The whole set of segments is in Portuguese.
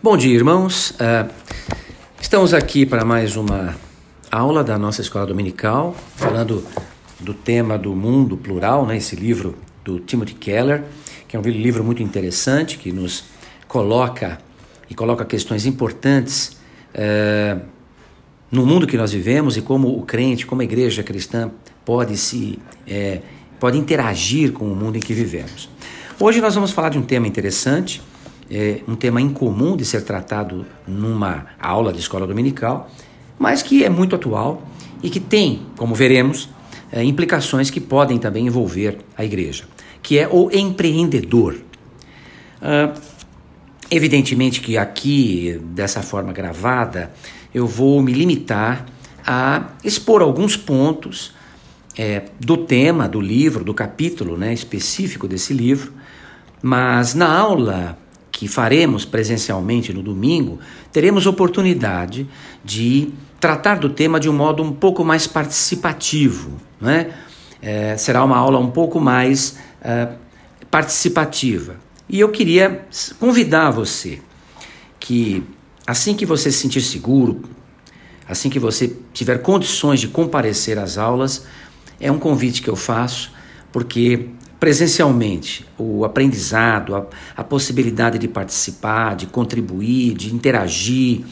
Bom dia, irmãos. Uh, estamos aqui para mais uma aula da nossa escola dominical, falando do tema do mundo plural, né? Esse livro do Timothy Keller, que é um livro muito interessante que nos coloca e coloca questões importantes uh, no mundo que nós vivemos e como o crente, como a igreja cristã pode se é, pode interagir com o mundo em que vivemos. Hoje nós vamos falar de um tema interessante é, um tema incomum de ser tratado numa aula de escola dominical, mas que é muito atual e que tem, como veremos, é, implicações que podem também envolver a igreja, que é o empreendedor. Ah, evidentemente que aqui, dessa forma gravada, eu vou me limitar a expor alguns pontos é, do tema, do livro, do capítulo né, específico desse livro, mas na aula que faremos presencialmente no domingo, teremos oportunidade de tratar do tema de um modo um pouco mais participativo. Né? É, será uma aula um pouco mais é, participativa. E eu queria convidar você que, assim que você se sentir seguro, assim que você tiver condições de comparecer às aulas, é um convite que eu faço, porque presencialmente, o aprendizado, a, a, possibilidade de participar, de contribuir, de interagir,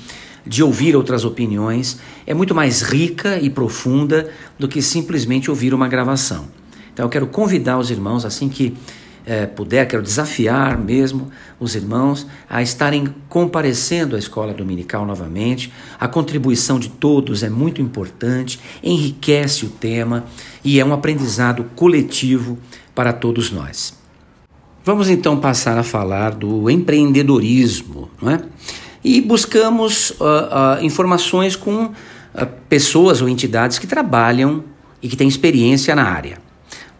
de ouvir outras opiniões, é muito mais rica e profunda do que simplesmente ouvir uma gravação. Então eu quero convidar os irmãos, assim que é, puder, quero desafiar mesmo os irmãos a estarem comparecendo à escola dominical novamente. A contribuição de todos é muito importante, enriquece o tema e é um aprendizado coletivo para todos nós. Vamos então passar a falar do empreendedorismo, não é? E buscamos uh, uh, informações com uh, pessoas ou entidades que trabalham e que têm experiência na área.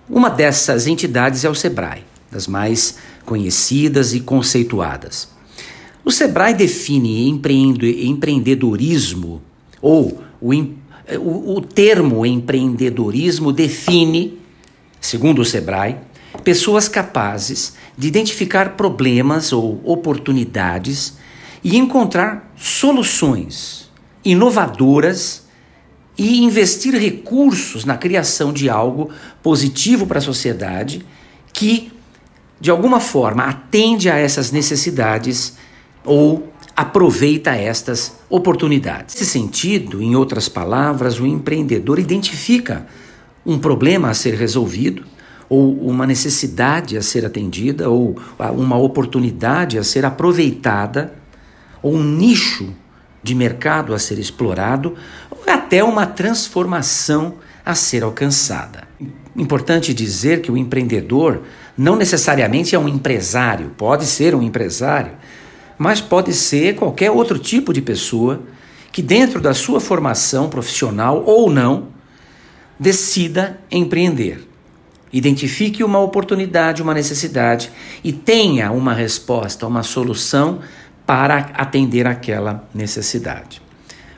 Uma dessas entidades é o SEBRAE, das mais conhecidas e conceituadas. O SEBRAE define empreende, empreendedorismo, ou o, o, o termo empreendedorismo define segundo o Sebrae, pessoas capazes de identificar problemas ou oportunidades e encontrar soluções inovadoras e investir recursos na criação de algo positivo para a sociedade que, de alguma forma, atende a essas necessidades ou aproveita estas oportunidades. Nesse sentido, em outras palavras, o empreendedor identifica um problema a ser resolvido, ou uma necessidade a ser atendida, ou uma oportunidade a ser aproveitada, ou um nicho de mercado a ser explorado, ou até uma transformação a ser alcançada. Importante dizer que o empreendedor não necessariamente é um empresário, pode ser um empresário, mas pode ser qualquer outro tipo de pessoa que, dentro da sua formação profissional ou não, decida empreender. Identifique uma oportunidade, uma necessidade e tenha uma resposta, uma solução para atender aquela necessidade.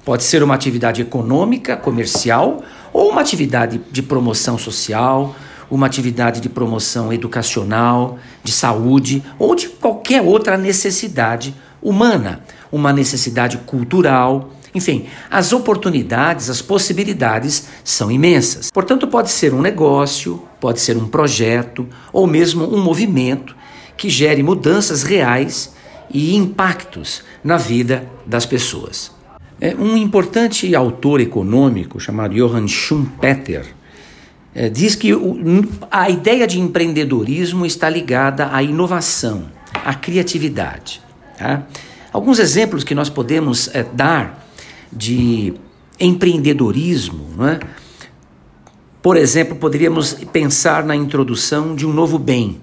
Pode ser uma atividade econômica, comercial ou uma atividade de promoção social, uma atividade de promoção educacional, de saúde ou de qualquer outra necessidade humana, uma necessidade cultural, enfim, as oportunidades, as possibilidades são imensas. Portanto, pode ser um negócio, pode ser um projeto ou mesmo um movimento que gere mudanças reais e impactos na vida das pessoas. É, um importante autor econômico chamado Johann Schumpeter é, diz que a ideia de empreendedorismo está ligada à inovação, à criatividade. Tá? Alguns exemplos que nós podemos é, dar de empreendedorismo. É? Por exemplo, poderíamos pensar na introdução de um novo bem.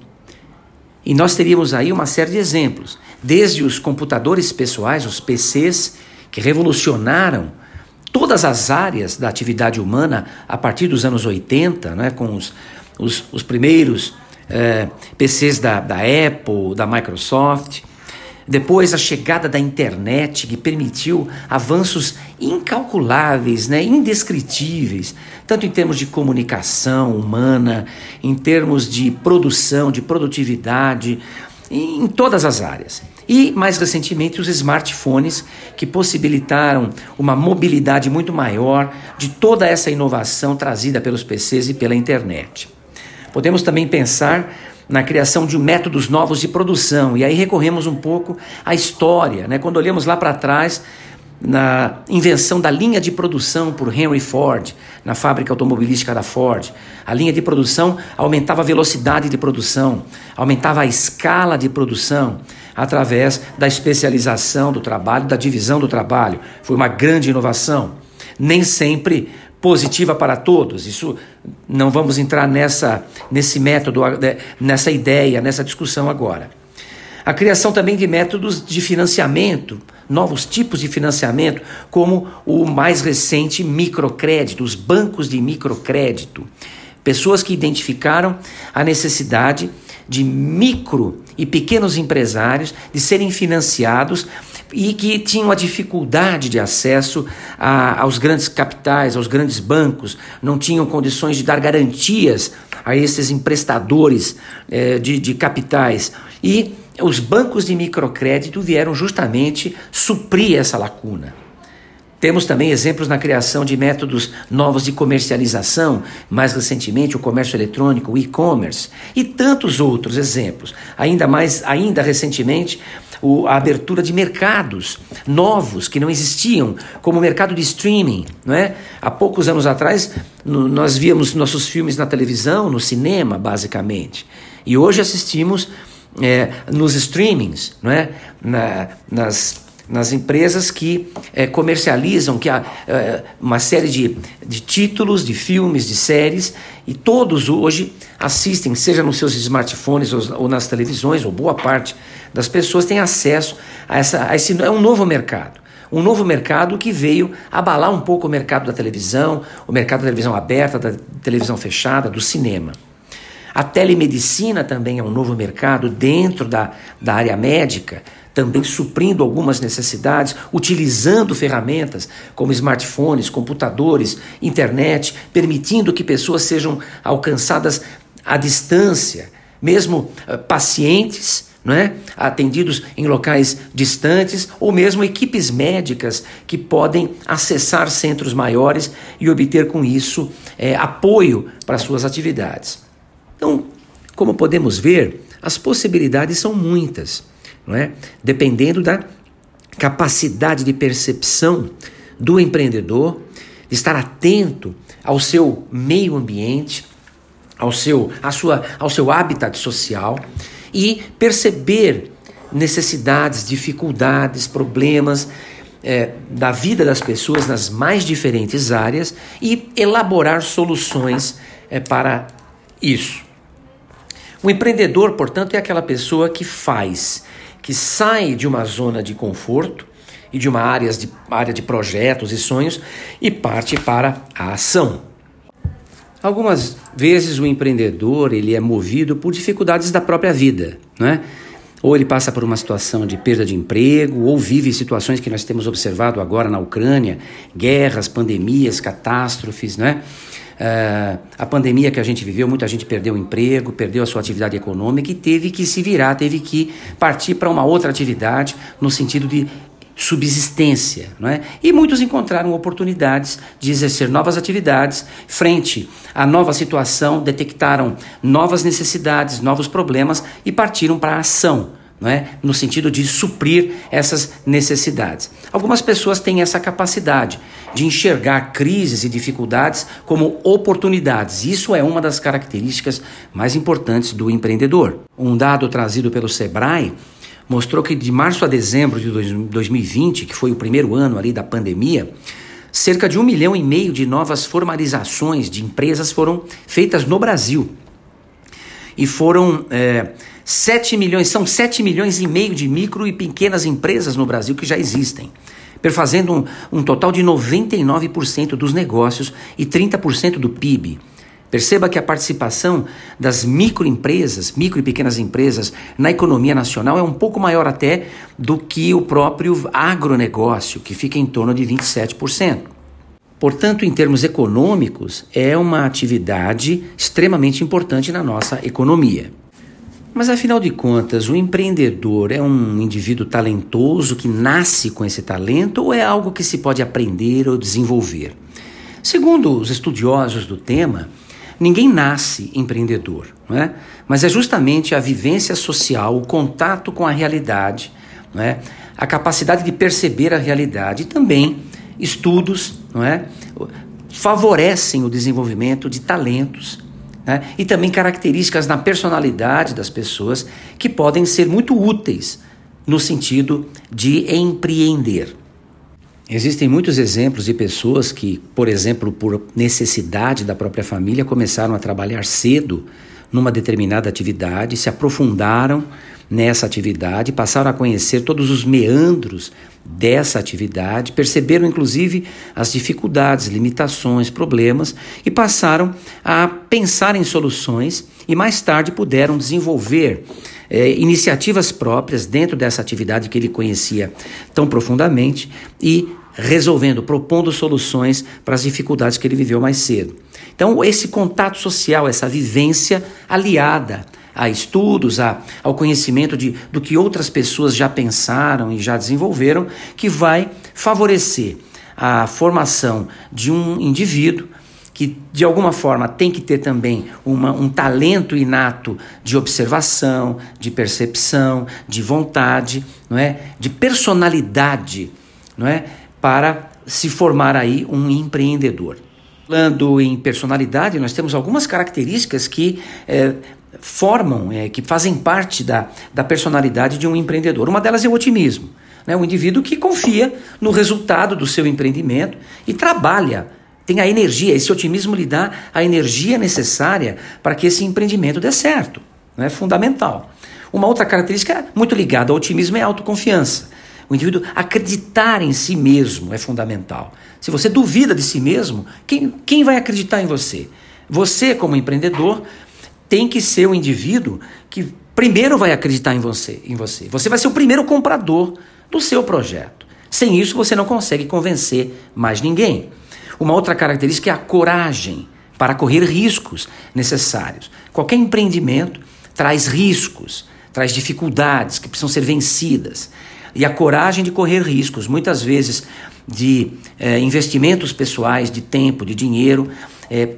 E nós teríamos aí uma série de exemplos, desde os computadores pessoais, os PCs, que revolucionaram todas as áreas da atividade humana a partir dos anos 80, né, com os, os, os primeiros é, PCs da, da Apple, da Microsoft depois, a chegada da internet, que permitiu avanços incalculáveis, né, indescritíveis, tanto em termos de comunicação humana, em termos de produção, de produtividade, em todas as áreas. E, mais recentemente, os smartphones, que possibilitaram uma mobilidade muito maior de toda essa inovação trazida pelos PCs e pela internet. Podemos também pensar na criação de métodos novos de produção, e aí recorremos um pouco à história. Né? Quando olhamos lá para trás, na invenção da linha de produção por Henry Ford, na fábrica automobilística da Ford. A linha de produção aumentava a velocidade de produção, aumentava a escala de produção através da especialização do trabalho, da divisão do trabalho. Foi uma grande inovação. Nem sempre positiva para todos. Isso não vamos entrar nessa nesse método, nessa ideia, nessa discussão agora. A criação também de métodos de financiamento, novos tipos de financiamento, como o mais recente microcrédito, os bancos de microcrédito. Pessoas que identificaram a necessidade de micro e pequenos empresários de serem financiados e que tinham a dificuldade de acesso a, aos grandes capitais, aos grandes bancos, não tinham condições de dar garantias a esses emprestadores eh, de, de capitais. E os bancos de microcrédito vieram justamente suprir essa lacuna. Temos também exemplos na criação de métodos novos de comercialização, mais recentemente o comércio eletrônico, o e-commerce, e tantos outros exemplos. Ainda mais, ainda recentemente, o, a abertura de mercados novos que não existiam, como o mercado de streaming. Não é? Há poucos anos atrás, no, nós víamos nossos filmes na televisão, no cinema, basicamente. E hoje assistimos é, nos streamings, não é? Na, nas, nas empresas que é, comercializam que há, é, uma série de, de títulos, de filmes, de séries, e todos hoje assistem, seja nos seus smartphones ou, ou nas televisões, ou boa parte das pessoas tem acesso a, essa, a esse é um novo mercado. Um novo mercado que veio abalar um pouco o mercado da televisão, o mercado da televisão aberta, da televisão fechada, do cinema. A telemedicina também é um novo mercado dentro da, da área médica, também suprindo algumas necessidades, utilizando ferramentas como smartphones, computadores, internet, permitindo que pessoas sejam alcançadas à distância, mesmo uh, pacientes. Não é? atendidos em locais distantes ou mesmo equipes médicas que podem acessar centros maiores e obter com isso é, apoio para suas atividades. Então, como podemos ver, as possibilidades são muitas, não é? Dependendo da capacidade de percepção do empreendedor, de estar atento ao seu meio ambiente, ao seu, à sua, ao seu habitat social e perceber necessidades, dificuldades, problemas é, da vida das pessoas nas mais diferentes áreas e elaborar soluções é, para isso. O empreendedor, portanto, é aquela pessoa que faz, que sai de uma zona de conforto e de uma área de, área de projetos e sonhos e parte para a ação. Algumas vezes o empreendedor ele é movido por dificuldades da própria vida, né? Ou ele passa por uma situação de perda de emprego, ou vive situações que nós temos observado agora na Ucrânia, guerras, pandemias, catástrofes, né? Uh, a pandemia que a gente viveu, muita gente perdeu o emprego, perdeu a sua atividade econômica e teve que se virar, teve que partir para uma outra atividade no sentido de subsistência, não é? E muitos encontraram oportunidades de exercer novas atividades frente à nova situação, detectaram novas necessidades, novos problemas e partiram para a ação não é? no sentido de suprir essas necessidades. Algumas pessoas têm essa capacidade de enxergar crises e dificuldades como oportunidades. Isso é uma das características mais importantes do empreendedor. Um dado trazido pelo Sebrae mostrou que de março a dezembro de 2020, que foi o primeiro ano ali da pandemia, cerca de um milhão e meio de novas formalizações de empresas foram feitas no Brasil. E foram é, 7 milhões, são 7 milhões e meio de micro e pequenas empresas no Brasil que já existem, perfazendo um, um total de 99% dos negócios e 30% do PIB. Perceba que a participação das microempresas, micro e pequenas empresas na economia nacional é um pouco maior até do que o próprio agronegócio, que fica em torno de 27%. Portanto, em termos econômicos, é uma atividade extremamente importante na nossa economia. Mas afinal de contas, o empreendedor é um indivíduo talentoso que nasce com esse talento ou é algo que se pode aprender ou desenvolver? Segundo os estudiosos do tema, ninguém nasce empreendedor, é? mas é justamente a vivência social, o contato com a realidade, é? a capacidade de perceber a realidade e também estudos é? favorecem o desenvolvimento de talentos né? e também características na personalidade das pessoas que podem ser muito úteis no sentido de empreender. Existem muitos exemplos de pessoas que, por exemplo, por necessidade da própria família, começaram a trabalhar cedo numa determinada atividade, se aprofundaram nessa atividade, passaram a conhecer todos os meandros dessa atividade, perceberam inclusive as dificuldades, limitações, problemas e passaram a pensar em soluções e mais tarde puderam desenvolver é, iniciativas próprias dentro dessa atividade que ele conhecia tão profundamente e resolvendo, propondo soluções para as dificuldades que ele viveu mais cedo. Então, esse contato social, essa vivência aliada a estudos, a, ao conhecimento de, do que outras pessoas já pensaram e já desenvolveram, que vai favorecer a formação de um indivíduo que de alguma forma tem que ter também uma, um talento inato de observação, de percepção, de vontade, não é? de personalidade, não é? para se formar aí um empreendedor. Falando em personalidade, nós temos algumas características que é, formam, é, que fazem parte da, da personalidade de um empreendedor. Uma delas é o otimismo. Né? Um indivíduo que confia no resultado do seu empreendimento e trabalha, tem a energia, esse otimismo lhe dá a energia necessária para que esse empreendimento dê certo. É fundamental. Uma outra característica muito ligada ao otimismo é a autoconfiança. O indivíduo acreditar em si mesmo é fundamental. Se você duvida de si mesmo, quem, quem vai acreditar em você? Você, como empreendedor, tem que ser o indivíduo que primeiro vai acreditar em você, em você. Você vai ser o primeiro comprador do seu projeto. Sem isso, você não consegue convencer mais ninguém. Uma outra característica é a coragem para correr riscos necessários. Qualquer empreendimento traz riscos, traz dificuldades que precisam ser vencidas. E a coragem de correr riscos, muitas vezes de é, investimentos pessoais, de tempo, de dinheiro, é,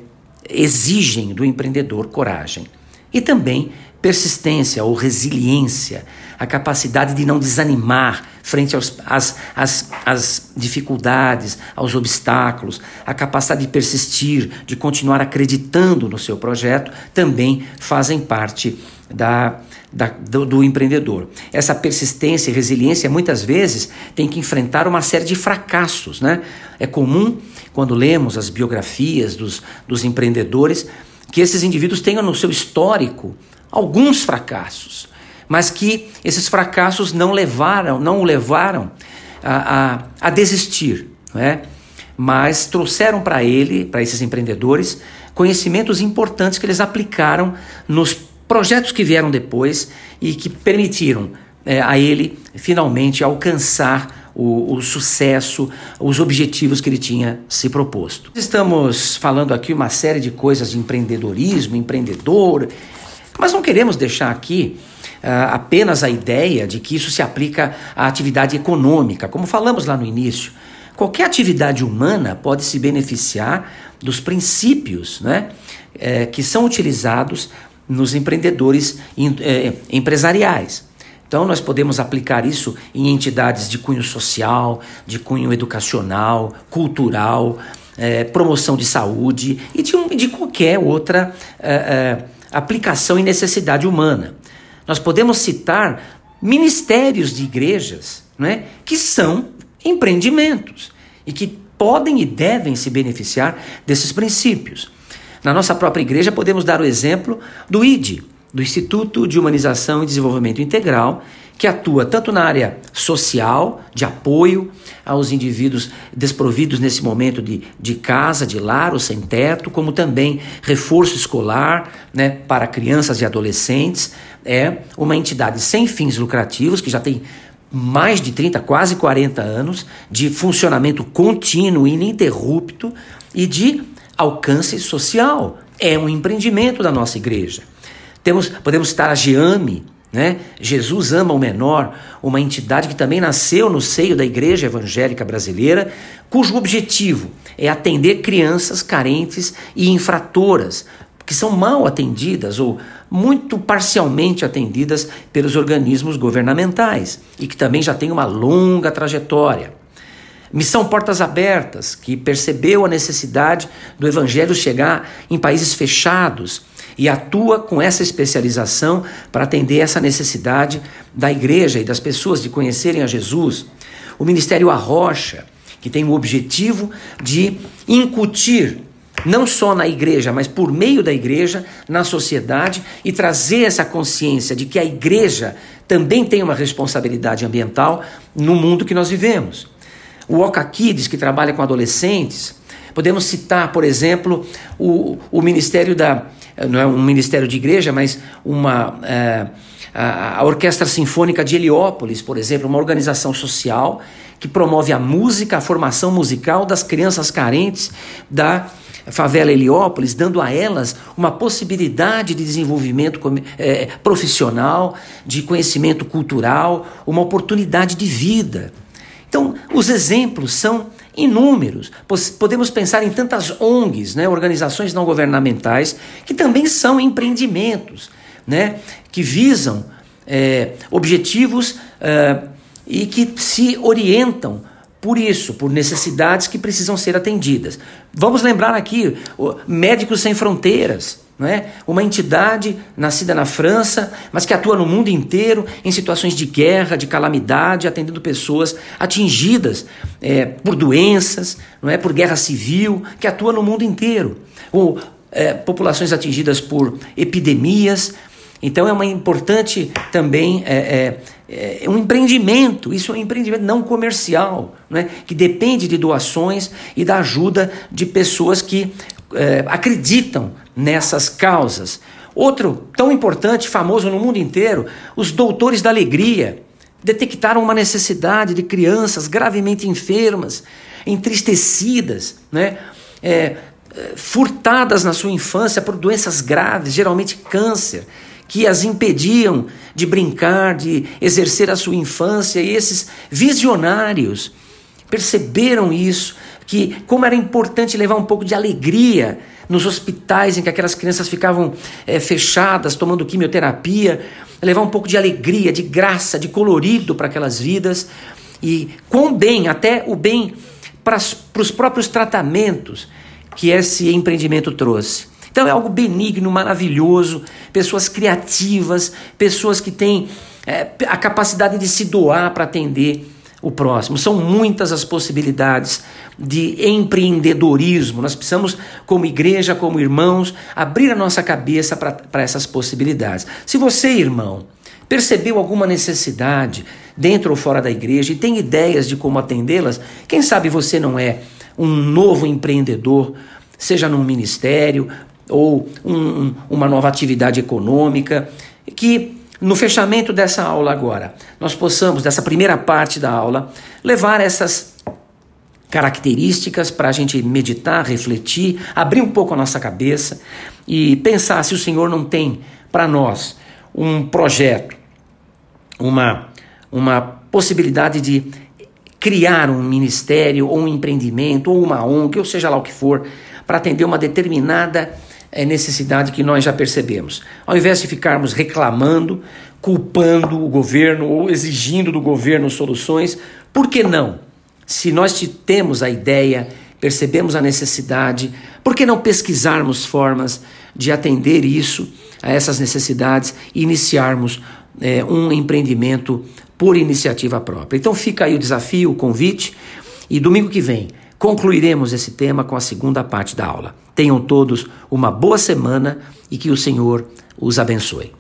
exigem do empreendedor coragem. E também persistência ou resiliência, a capacidade de não desanimar frente aos, às, às, às dificuldades, aos obstáculos, a capacidade de persistir, de continuar acreditando no seu projeto, também fazem parte da, da, do, do, empreendedor. Essa persistência e resiliência muitas vezes tem que enfrentar uma série de fracassos. Né? É comum, quando lemos as biografias dos, dos empreendedores, que esses indivíduos tenham no seu histórico alguns fracassos, mas que esses fracassos não levaram, não o levaram a, a, a desistir, não é? mas trouxeram para ele, para esses empreendedores, conhecimentos importantes que eles aplicaram nos projetos que vieram depois e que permitiram é, a ele finalmente alcançar o, o, sucesso, os objetivos que ele tinha se proposto. Estamos falando aqui uma série de coisas de empreendedorismo, empreendedor, mas não queremos deixar aqui apenas a ideia de que isso se aplica à atividade econômica, como falamos lá no início. Qualquer atividade humana pode se beneficiar dos princípios né, é, que são utilizados nos empreendedores é, empresariais. Então, nós podemos aplicar isso em entidades de cunho social, de cunho educacional, cultural, é, promoção de saúde e de, um, de qualquer outra é, é, aplicação e necessidade humana. Nós podemos citar ministérios de igrejas né, que são empreendimentos e que podem e devem se beneficiar desses princípios. Na nossa própria igreja, podemos dar o exemplo do ID, do Instituto de Humanização e Desenvolvimento Integral, que atua tanto na área social, de apoio aos indivíduos desprovidos nesse momento de, de casa, de lar ou sem teto, como também reforço escolar né, para crianças e adolescentes. É uma entidade sem fins lucrativos, que já tem mais de 30, quase 40 anos de funcionamento contínuo, ininterrupto e de alcance social. É um empreendimento da nossa igreja. Temos, podemos citar a Geame, né? Jesus ama o menor, uma entidade que também nasceu no seio da Igreja Evangélica Brasileira, cujo objetivo é atender crianças carentes e infratoras, que são mal atendidas ou muito parcialmente atendidas pelos organismos governamentais e que também já têm uma longa trajetória. Missão Portas Abertas, que percebeu a necessidade do evangelho chegar em países fechados e atua com essa especialização para atender essa necessidade da igreja e das pessoas de conhecerem a Jesus. O Ministério Arrocha, que tem o objetivo de incutir não só na igreja, mas por meio da igreja, na sociedade e trazer essa consciência de que a igreja também tem uma responsabilidade ambiental no mundo que nós vivemos. O Oca Kids, que trabalha com adolescentes, podemos citar, por exemplo, o, o Ministério da. Não é um ministério de igreja, mas uma. É, a, Orquestra Sinfônica de Heliópolis, por exemplo, uma organização social que promove a música, a formação musical das crianças carentes da favela Heliópolis, dando a elas uma possibilidade de desenvolvimento é, profissional, de conhecimento cultural, uma oportunidade de vida. Então, os exemplos são inúmeros. Podemos pensar em tantas ONGs, né, organizações não governamentais, que também são empreendimentos, né, que visam é, objetivos é, e que se orientam por isso, por necessidades que precisam ser atendidas. Vamos lembrar aqui, Médicos Sem Fronteiras, não é? uma entidade nascida na França, mas que atua no mundo inteiro em situações de guerra, de calamidade, atendendo pessoas atingidas é, por doenças, não é? por guerra civil, que atua no mundo inteiro. Ou é, populações atingidas por epidemias, então é uma importante também é, é, é, um empreendimento, isso é um empreendimento não comercial, né, que depende de doações e da ajuda de pessoas que é, acreditam nessas causas. Outro tão importante, famoso no mundo inteiro, os doutores da alegria. Detectaram uma necessidade de crianças gravemente enfermas, entristecidas, né, é, é furtadas na sua infância por doenças graves, geralmente câncer que as impediam de brincar, de exercer a sua infância, e esses visionários perceberam isso, que como era importante levar um pouco de alegria nos hospitais em que aquelas crianças ficavam é, fechadas, tomando quimioterapia, levar um pouco de alegria, de graça, de colorido para aquelas vidas, e com bem, até o bem para os próprios tratamentos que esse empreendimento trouxe. Então é algo benigno, maravilhoso, pessoas criativas, pessoas que têm é, a capacidade de se doar para atender o próximo. São muitas as possibilidades de empreendedorismo. Nós precisamos, como igreja, como irmãos, abrir a nossa cabeça para essas possibilidades. Se você, irmão, percebeu alguma necessidade dentro ou fora da igreja e tem ideias de como atendê-las, quem sabe você não é um novo empreendedor, seja num ministério, ou um, uma nova atividade econômica, que no fechamento dessa aula agora, nós possamos, dessa primeira parte da aula, levar essas características para a gente meditar, refletir, abrir um pouco a nossa cabeça e pensar se o Senhor não tem para nós um projeto, uma, uma possibilidade de criar um ministério ou um empreendimento ou uma ONG, ou seja lá o que for, para atender uma determinada é necessidade que nós já percebemos. Ao invés de ficarmos reclamando, culpando o governo ou exigindo do governo soluções, por que não? Se nós temos a ideia, percebemos a necessidade, por que não pesquisarmos formas de atender isso, a essas necessidades e iniciarmos é, um empreendimento por iniciativa própria? Então fica aí o desafio, o convite, e domingo que vem Concluiremos esse tema com a segunda parte da aula. Tenham todos uma boa semana e que o Senhor os abençoe.